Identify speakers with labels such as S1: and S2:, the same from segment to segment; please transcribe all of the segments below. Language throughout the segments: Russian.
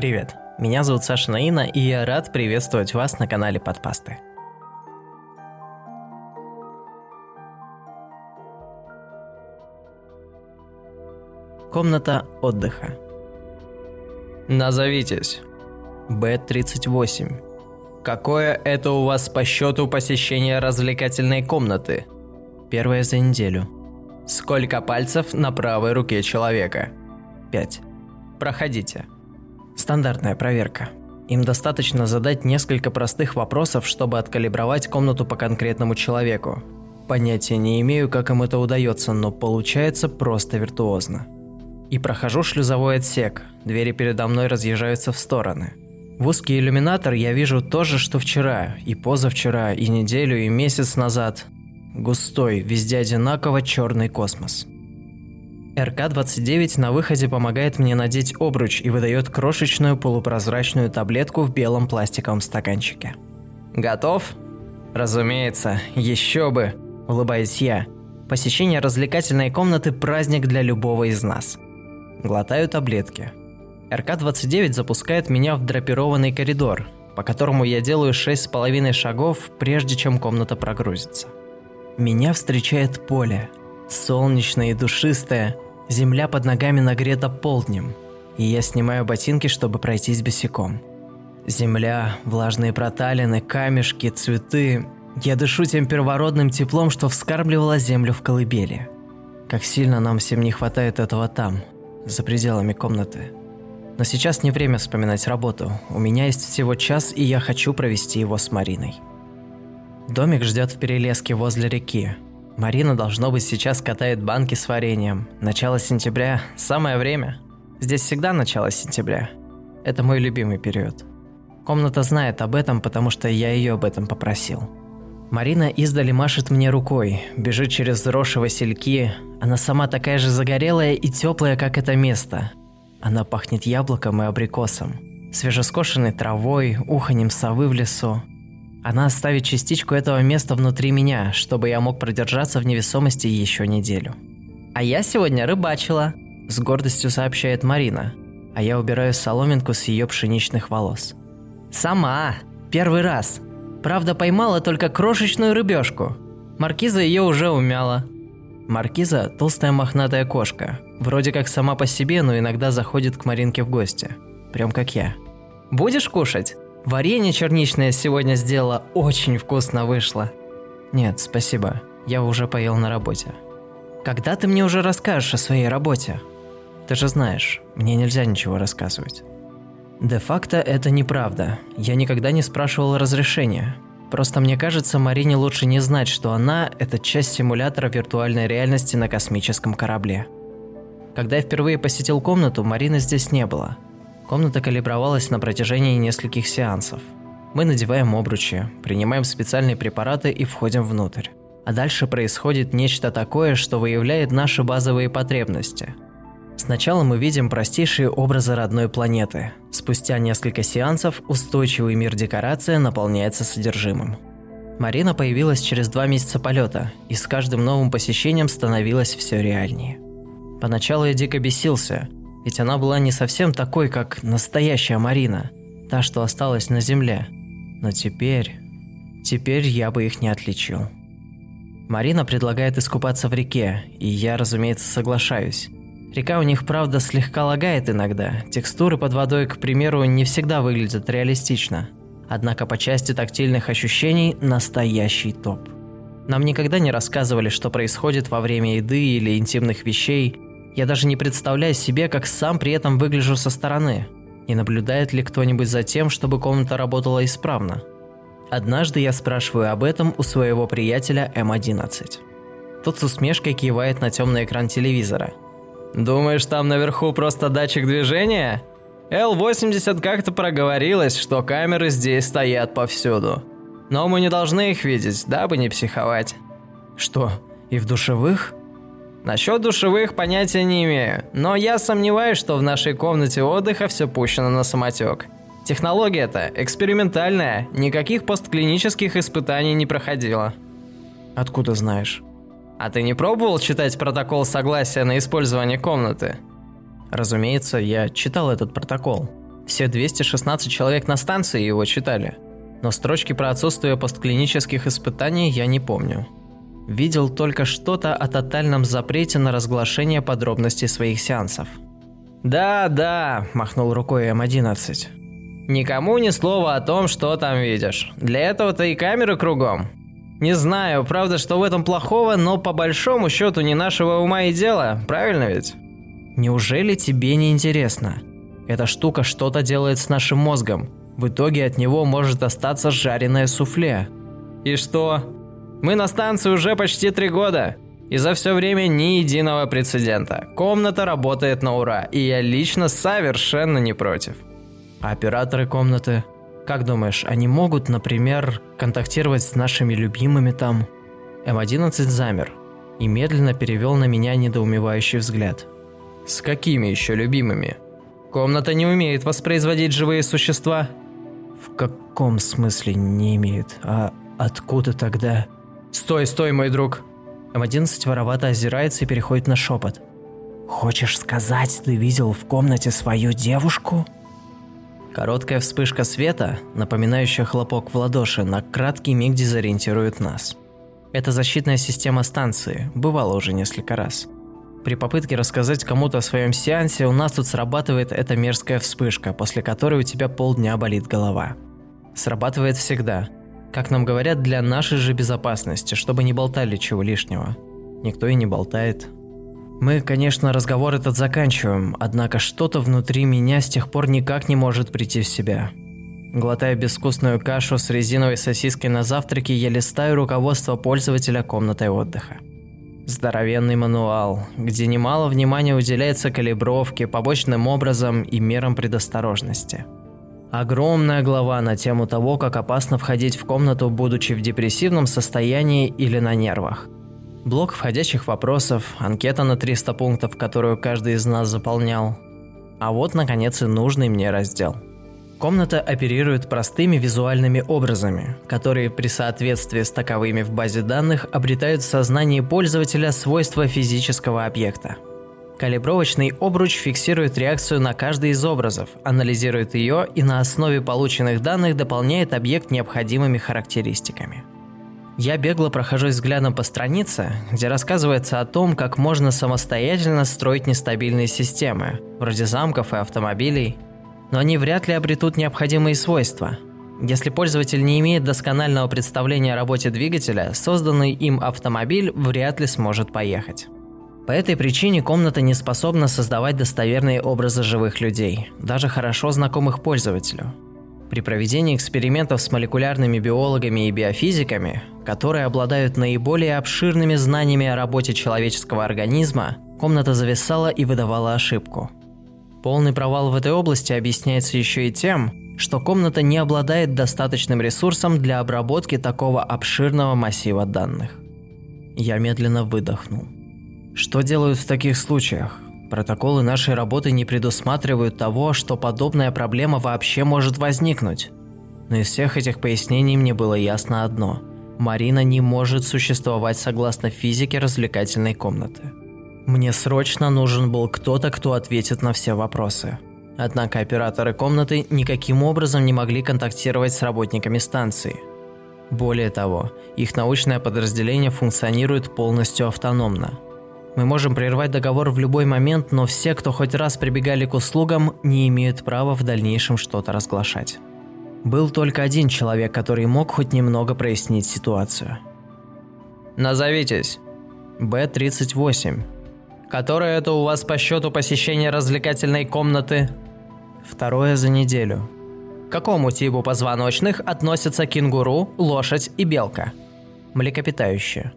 S1: Привет, меня зовут Саша Наина, и я рад приветствовать вас на канале Подпасты. Комната отдыха. Назовитесь. Б-38. Какое это у вас по счету посещение развлекательной комнаты? Первое за неделю. Сколько пальцев на правой руке человека? 5. Проходите. Стандартная проверка. Им достаточно задать несколько простых вопросов, чтобы откалибровать комнату по конкретному человеку. Понятия не имею, как им это удается, но получается просто виртуозно. И прохожу шлюзовой отсек, двери передо мной разъезжаются в стороны. В узкий иллюминатор я вижу то же, что вчера, и позавчера, и неделю, и месяц назад. Густой, везде одинаково черный космос. РК-29 на выходе помогает мне надеть обруч и выдает крошечную полупрозрачную таблетку в белом пластиковом стаканчике. «Готов?» «Разумеется, еще бы!» – улыбаюсь я. Посещение развлекательной комнаты – праздник для любого из нас. Глотаю таблетки. РК-29 запускает меня в драпированный коридор, по которому я делаю шесть с половиной шагов, прежде чем комната прогрузится. Меня встречает поле. Солнечное и душистое – Земля под ногами нагрета полднем, и я снимаю ботинки, чтобы пройтись босиком. Земля, влажные проталины, камешки, цветы. Я дышу тем первородным теплом, что вскармливало землю в колыбели. Как сильно нам всем не хватает этого там, за пределами комнаты. Но сейчас не время вспоминать работу. У меня есть всего час, и я хочу провести его с Мариной. Домик ждет в перелеске возле реки, Марина, должно быть, сейчас катает банки с вареньем. Начало сентября – самое время. Здесь всегда начало сентября. Это мой любимый период. Комната знает об этом, потому что я ее об этом попросил. Марина издали машет мне рукой, бежит через заросшие васильки. Она сама такая же загорелая и теплая, как это место. Она пахнет яблоком и абрикосом, свежескошенной травой, уханем совы в лесу. Она оставит частичку этого места внутри меня, чтобы я мог продержаться в невесомости еще неделю. «А я сегодня рыбачила», – с гордостью сообщает Марина, а я убираю соломинку с ее пшеничных волос. «Сама! Первый раз! Правда, поймала только крошечную рыбешку. Маркиза ее уже умяла». Маркиза – толстая мохнатая кошка, вроде как сама по себе, но иногда заходит к Маринке в гости. Прям как я. «Будешь кушать?» Варенье черничное сегодня сделала, очень вкусно вышло. Нет, спасибо, я уже поел на работе. Когда ты мне уже расскажешь о своей работе? Ты же знаешь, мне нельзя ничего рассказывать. Де-факто это неправда. Я никогда не спрашивал разрешения. Просто мне кажется, Марине лучше не знать, что она – это часть симулятора виртуальной реальности на космическом корабле. Когда я впервые посетил комнату, Марины здесь не было – Комната калибровалась на протяжении нескольких сеансов. Мы надеваем обручи, принимаем специальные препараты и входим внутрь. А дальше происходит нечто такое, что выявляет наши базовые потребности. Сначала мы видим простейшие образы родной планеты. Спустя несколько сеансов устойчивый мир декорация наполняется содержимым. Марина появилась через два месяца полета, и с каждым новым посещением становилось все реальнее. Поначалу я дико бесился – ведь она была не совсем такой, как настоящая Марина, та, что осталась на земле. Но теперь... Теперь я бы их не отличил. Марина предлагает искупаться в реке, и я, разумеется, соглашаюсь. Река у них, правда, слегка лагает иногда. Текстуры под водой, к примеру, не всегда выглядят реалистично. Однако по части тактильных ощущений – настоящий топ. Нам никогда не рассказывали, что происходит во время еды или интимных вещей – я даже не представляю себе, как сам при этом выгляжу со стороны. Не наблюдает ли кто-нибудь за тем, чтобы комната работала исправно? Однажды я спрашиваю об этом у своего приятеля М11. Тот с усмешкой кивает на темный экран телевизора. «Думаешь, там наверху просто датчик движения?» Л-80 как-то проговорилась, что камеры здесь стоят повсюду. Но мы не должны их видеть, дабы не психовать. Что, и в душевых? Насчет душевых понятия не имею, но я сомневаюсь, что в нашей комнате отдыха все пущено на самотек. Технология-то экспериментальная, никаких постклинических испытаний не проходила. Откуда знаешь? А ты не пробовал читать протокол согласия на использование комнаты? Разумеется, я читал этот протокол. Все 216 человек на станции его читали. Но строчки про отсутствие постклинических испытаний я не помню. Видел только что-то о тотальном запрете на разглашение подробностей своих сеансов. «Да, да», – махнул рукой М11. «Никому ни слова о том, что там видишь. Для этого-то и камеры кругом. Не знаю, правда, что в этом плохого, но по большому счету не нашего ума и дела, правильно ведь?» «Неужели тебе не интересно? Эта штука что-то делает с нашим мозгом. В итоге от него может остаться жареное суфле». «И что? Мы на станции уже почти три года. И за все время ни единого прецедента. Комната работает на ура, и я лично совершенно не против. А операторы комнаты? Как думаешь, они могут, например, контактировать с нашими любимыми там? М11 замер и медленно перевел на меня недоумевающий взгляд. С какими еще любимыми? Комната не умеет воспроизводить живые существа. В каком смысле не имеет? А откуда тогда? Стой, стой, мой друг. М11 воровато озирается и переходит на шепот. «Хочешь сказать, ты видел в комнате свою девушку?» Короткая вспышка света, напоминающая хлопок в ладоши, на краткий миг дезориентирует нас. Это защитная система станции, бывало уже несколько раз. При попытке рассказать кому-то о своем сеансе у нас тут срабатывает эта мерзкая вспышка, после которой у тебя полдня болит голова. Срабатывает всегда – как нам говорят, для нашей же безопасности, чтобы не болтали чего лишнего. Никто и не болтает. Мы, конечно, разговор этот заканчиваем, однако что-то внутри меня с тех пор никак не может прийти в себя. Глотая безвкусную кашу с резиновой сосиской на завтраке, я листаю руководство пользователя комнатой отдыха. Здоровенный мануал, где немало внимания уделяется калибровке, побочным образом и мерам предосторожности – Огромная глава на тему того, как опасно входить в комнату, будучи в депрессивном состоянии или на нервах. Блок входящих вопросов, анкета на 300 пунктов, которую каждый из нас заполнял. А вот, наконец, и нужный мне раздел. Комната оперирует простыми визуальными образами, которые при соответствии с таковыми в базе данных обретают в сознании пользователя свойства физического объекта – Калибровочный обруч фиксирует реакцию на каждый из образов, анализирует ее и на основе полученных данных дополняет объект необходимыми характеристиками. Я бегло прохожусь взглядом по странице, где рассказывается о том, как можно самостоятельно строить нестабильные системы, вроде замков и автомобилей, но они вряд ли обретут необходимые свойства. Если пользователь не имеет досконального представления о работе двигателя, созданный им автомобиль вряд ли сможет поехать. По этой причине комната не способна создавать достоверные образы живых людей, даже хорошо знакомых пользователю. При проведении экспериментов с молекулярными биологами и биофизиками, которые обладают наиболее обширными знаниями о работе человеческого организма, комната зависала и выдавала ошибку. Полный провал в этой области объясняется еще и тем, что комната не обладает достаточным ресурсом для обработки такого обширного массива данных. Я медленно выдохнул. Что делают в таких случаях? Протоколы нашей работы не предусматривают того, что подобная проблема вообще может возникнуть. Но из всех этих пояснений мне было ясно одно. Марина не может существовать согласно физике развлекательной комнаты. Мне срочно нужен был кто-то, кто ответит на все вопросы. Однако операторы комнаты никаким образом не могли контактировать с работниками станции. Более того, их научное подразделение функционирует полностью автономно – мы можем прервать договор в любой момент, но все, кто хоть раз прибегали к услугам, не имеют права в дальнейшем что-то разглашать. Был только один человек, который мог хоть немного прояснить ситуацию. Назовитесь. Б-38. Которое это у вас по счету посещение развлекательной комнаты? Второе за неделю. К какому типу позвоночных относятся кенгуру, лошадь и белка? Млекопитающие.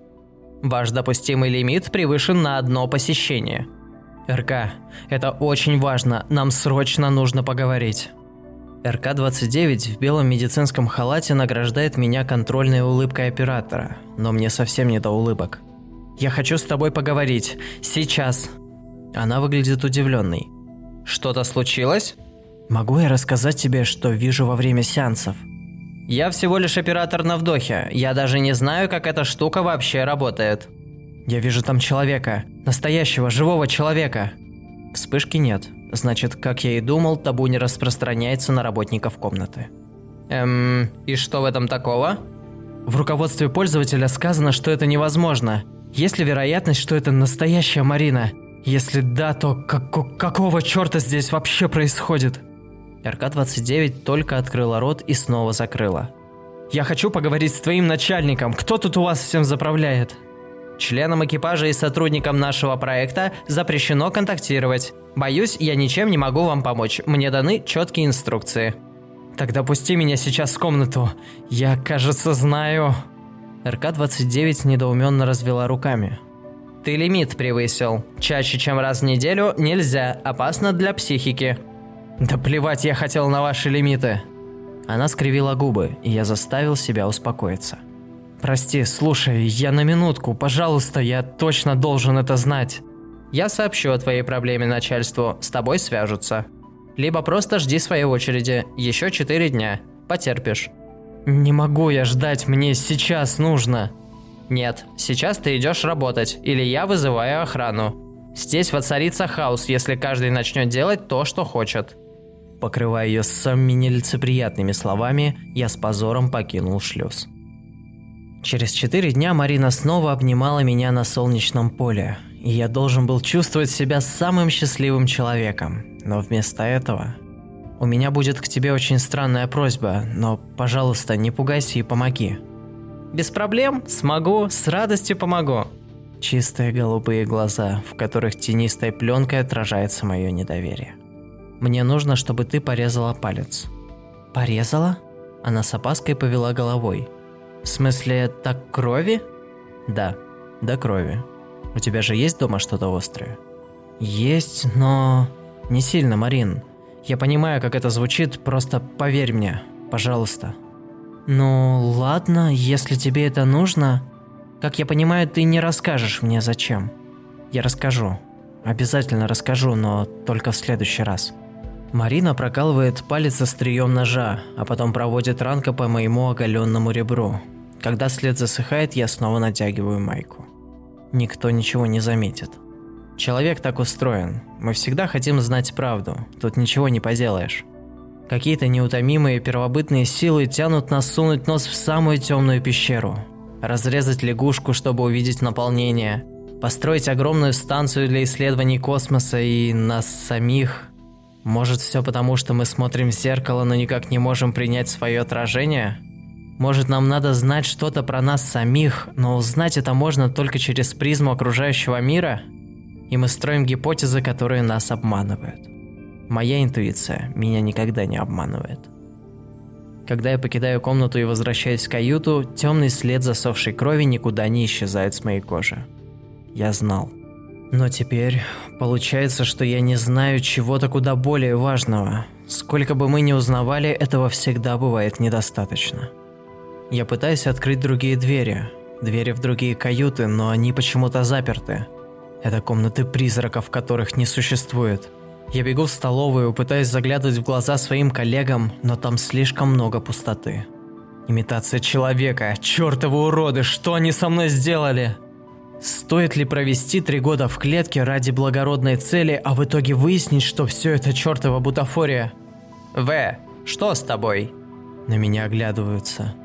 S1: Ваш допустимый лимит превышен на одно посещение. РК, это очень важно, нам срочно нужно поговорить. РК-29 в белом медицинском халате награждает меня контрольной улыбкой оператора, но мне совсем не до улыбок. «Я хочу с тобой поговорить. Сейчас!» Она выглядит удивленной. «Что-то случилось?» «Могу я рассказать тебе, что вижу во время сеансов?» Я всего лишь оператор на вдохе. Я даже не знаю, как эта штука вообще работает. Я вижу там человека. Настоящего, живого человека. Вспышки нет. Значит, как я и думал, табу не распространяется на работников комнаты. Эм, и что в этом такого? В руководстве пользователя сказано, что это невозможно. Есть ли вероятность, что это настоящая Марина? Если да, то как какого черта здесь вообще происходит? РК-29 только открыла рот и снова закрыла. «Я хочу поговорить с твоим начальником. Кто тут у вас всем заправляет?» Членам экипажа и сотрудникам нашего проекта запрещено контактировать. Боюсь, я ничем не могу вам помочь. Мне даны четкие инструкции. Тогда пусти меня сейчас в комнату. Я, кажется, знаю. РК-29 недоуменно развела руками. Ты лимит превысил. Чаще, чем раз в неделю, нельзя. Опасно для психики. Да плевать я хотел на ваши лимиты. Она скривила губы, и я заставил себя успокоиться. Прости, слушай, я на минутку, пожалуйста, я точно должен это знать. Я сообщу о твоей проблеме начальству, с тобой свяжутся. Либо просто жди своей очереди, еще четыре дня, потерпишь. Не могу я ждать, мне сейчас нужно. Нет, сейчас ты идешь работать, или я вызываю охрану. Здесь воцарится хаос, если каждый начнет делать то, что хочет. Покрывая ее самыми нелицеприятными словами, я с позором покинул шлюз. Через четыре дня Марина снова обнимала меня на солнечном поле, и я должен был чувствовать себя самым счастливым человеком. Но вместо этого... У меня будет к тебе очень странная просьба, но, пожалуйста, не пугайся и помоги. Без проблем, смогу, с радостью помогу. Чистые голубые глаза, в которых тенистой пленкой отражается мое недоверие. Мне нужно, чтобы ты порезала палец. Порезала? Она с опаской повела головой. В смысле, так крови? Да, до крови. У тебя же есть дома что-то острое? Есть, но... Не сильно, Марин. Я понимаю, как это звучит, просто поверь мне, пожалуйста. Ну, ладно, если тебе это нужно. Как я понимаю, ты не расскажешь мне зачем. Я расскажу. Обязательно расскажу, но только в следующий раз. Марина прокалывает палец острием ножа, а потом проводит ранка по моему оголенному ребру, когда след засыхает, я снова натягиваю майку. Никто ничего не заметит. Человек так устроен. Мы всегда хотим знать правду. Тут ничего не поделаешь. Какие-то неутомимые первобытные силы тянут нас сунуть нос в самую темную пещеру. Разрезать лягушку, чтобы увидеть наполнение. Построить огромную станцию для исследований космоса и нас самих. Может, все потому, что мы смотрим в зеркало, но никак не можем принять свое отражение? Может, нам надо знать что-то про нас самих, но узнать это можно только через призму окружающего мира? И мы строим гипотезы, которые нас обманывают. Моя интуиция меня никогда не обманывает. Когда я покидаю комнату и возвращаюсь в каюту, темный след засохшей крови никуда не исчезает с моей кожи. Я знал. Но теперь получается, что я не знаю чего-то куда более важного. Сколько бы мы ни узнавали, этого всегда бывает недостаточно. Я пытаюсь открыть другие двери, двери в другие каюты, но они почему-то заперты. Это комнаты призраков, которых не существует. Я бегу в столовую, пытаюсь заглядывать в глаза своим коллегам, но там слишком много пустоты. Имитация человека, чертовы уроды, что они со мной сделали? Стоит ли провести три года в клетке ради благородной цели, а в итоге выяснить, что все это чертова бутафория? В, что с тобой? На меня оглядываются.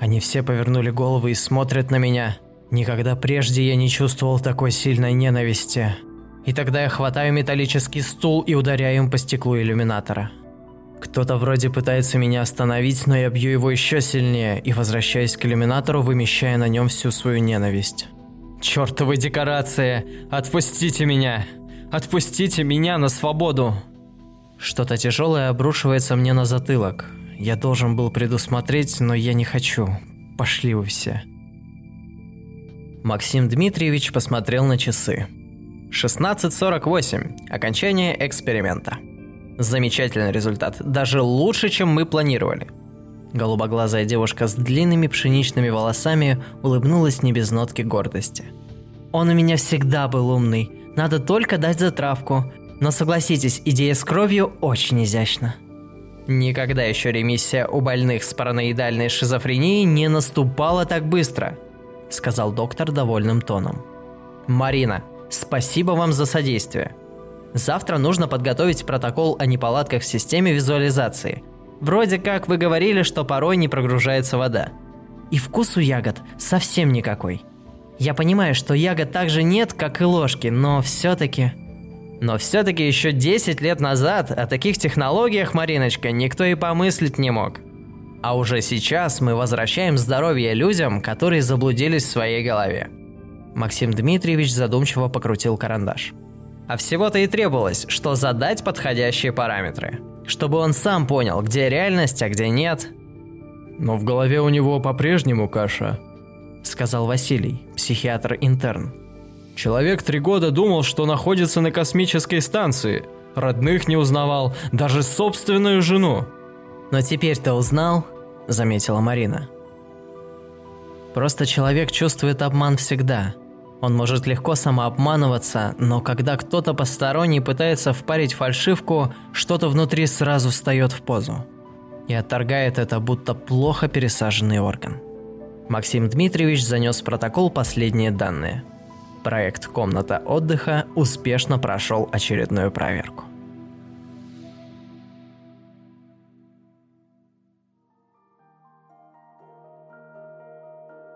S1: Они все повернули головы и смотрят на меня. Никогда прежде я не чувствовал такой сильной ненависти. И тогда я хватаю металлический стул и ударяю им по стеклу иллюминатора. Кто-то вроде пытается меня остановить, но я бью его еще сильнее и возвращаюсь к иллюминатору, вымещая на нем всю свою ненависть. Чертовы декорации! Отпустите меня! Отпустите меня на свободу! Что-то тяжелое обрушивается мне на затылок. Я должен был предусмотреть, но я не хочу. Пошли вы все. Максим Дмитриевич посмотрел на часы. 16.48. Окончание эксперимента. Замечательный результат. Даже лучше, чем мы планировали. Голубоглазая девушка с длинными пшеничными волосами улыбнулась не без нотки гордости. «Он у меня всегда был умный. Надо только дать затравку. Но согласитесь, идея с кровью очень изящна». Никогда еще ремиссия у больных с параноидальной шизофренией не наступала так быстро, сказал доктор довольным тоном. Марина, спасибо вам за содействие. Завтра нужно подготовить протокол о неполадках в системе визуализации. Вроде как вы говорили, что порой не прогружается вода. И вкус у ягод совсем никакой. Я понимаю, что ягод также нет, как и ложки, но все-таки... Но все-таки еще 10 лет назад о таких технологиях, Мариночка, никто и помыслить не мог. А уже сейчас мы возвращаем здоровье людям, которые заблудились в своей голове. Максим Дмитриевич задумчиво покрутил карандаш. А всего-то и требовалось, что задать подходящие параметры. Чтобы он сам понял, где реальность, а где нет.
S2: Но в голове у него по-прежнему каша,
S1: сказал Василий, психиатр-интерн.
S2: Человек три года думал, что находится на космической станции. Родных не узнавал, даже собственную жену.
S1: Но теперь-то узнал, заметила Марина. Просто человек чувствует обман всегда – он может легко самообманываться, но когда кто-то посторонний пытается впарить фальшивку, что-то внутри сразу встает в позу. И отторгает это, будто плохо пересаженный орган. Максим Дмитриевич занес в протокол последние данные. Проект «Комната отдыха» успешно прошел очередную проверку.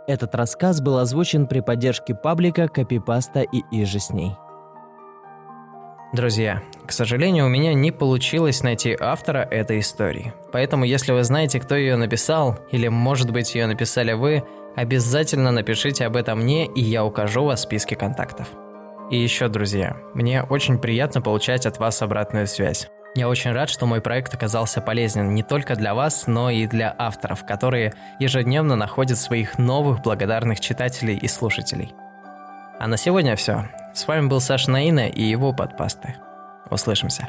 S1: Этот рассказ был озвучен при поддержке паблика Копипаста и Иже с ней. Друзья, к сожалению, у меня не получилось найти автора этой истории. Поэтому, если вы знаете, кто ее написал, или, может быть, ее написали вы, обязательно напишите об этом мне, и я укажу вас в списке контактов. И еще, друзья, мне очень приятно получать от вас обратную связь. Я очень рад, что мой проект оказался полезен не только для вас, но и для авторов, которые ежедневно находят своих новых благодарных читателей и слушателей. А на сегодня все. С вами был Саша Наина и его подпасты. Услышимся.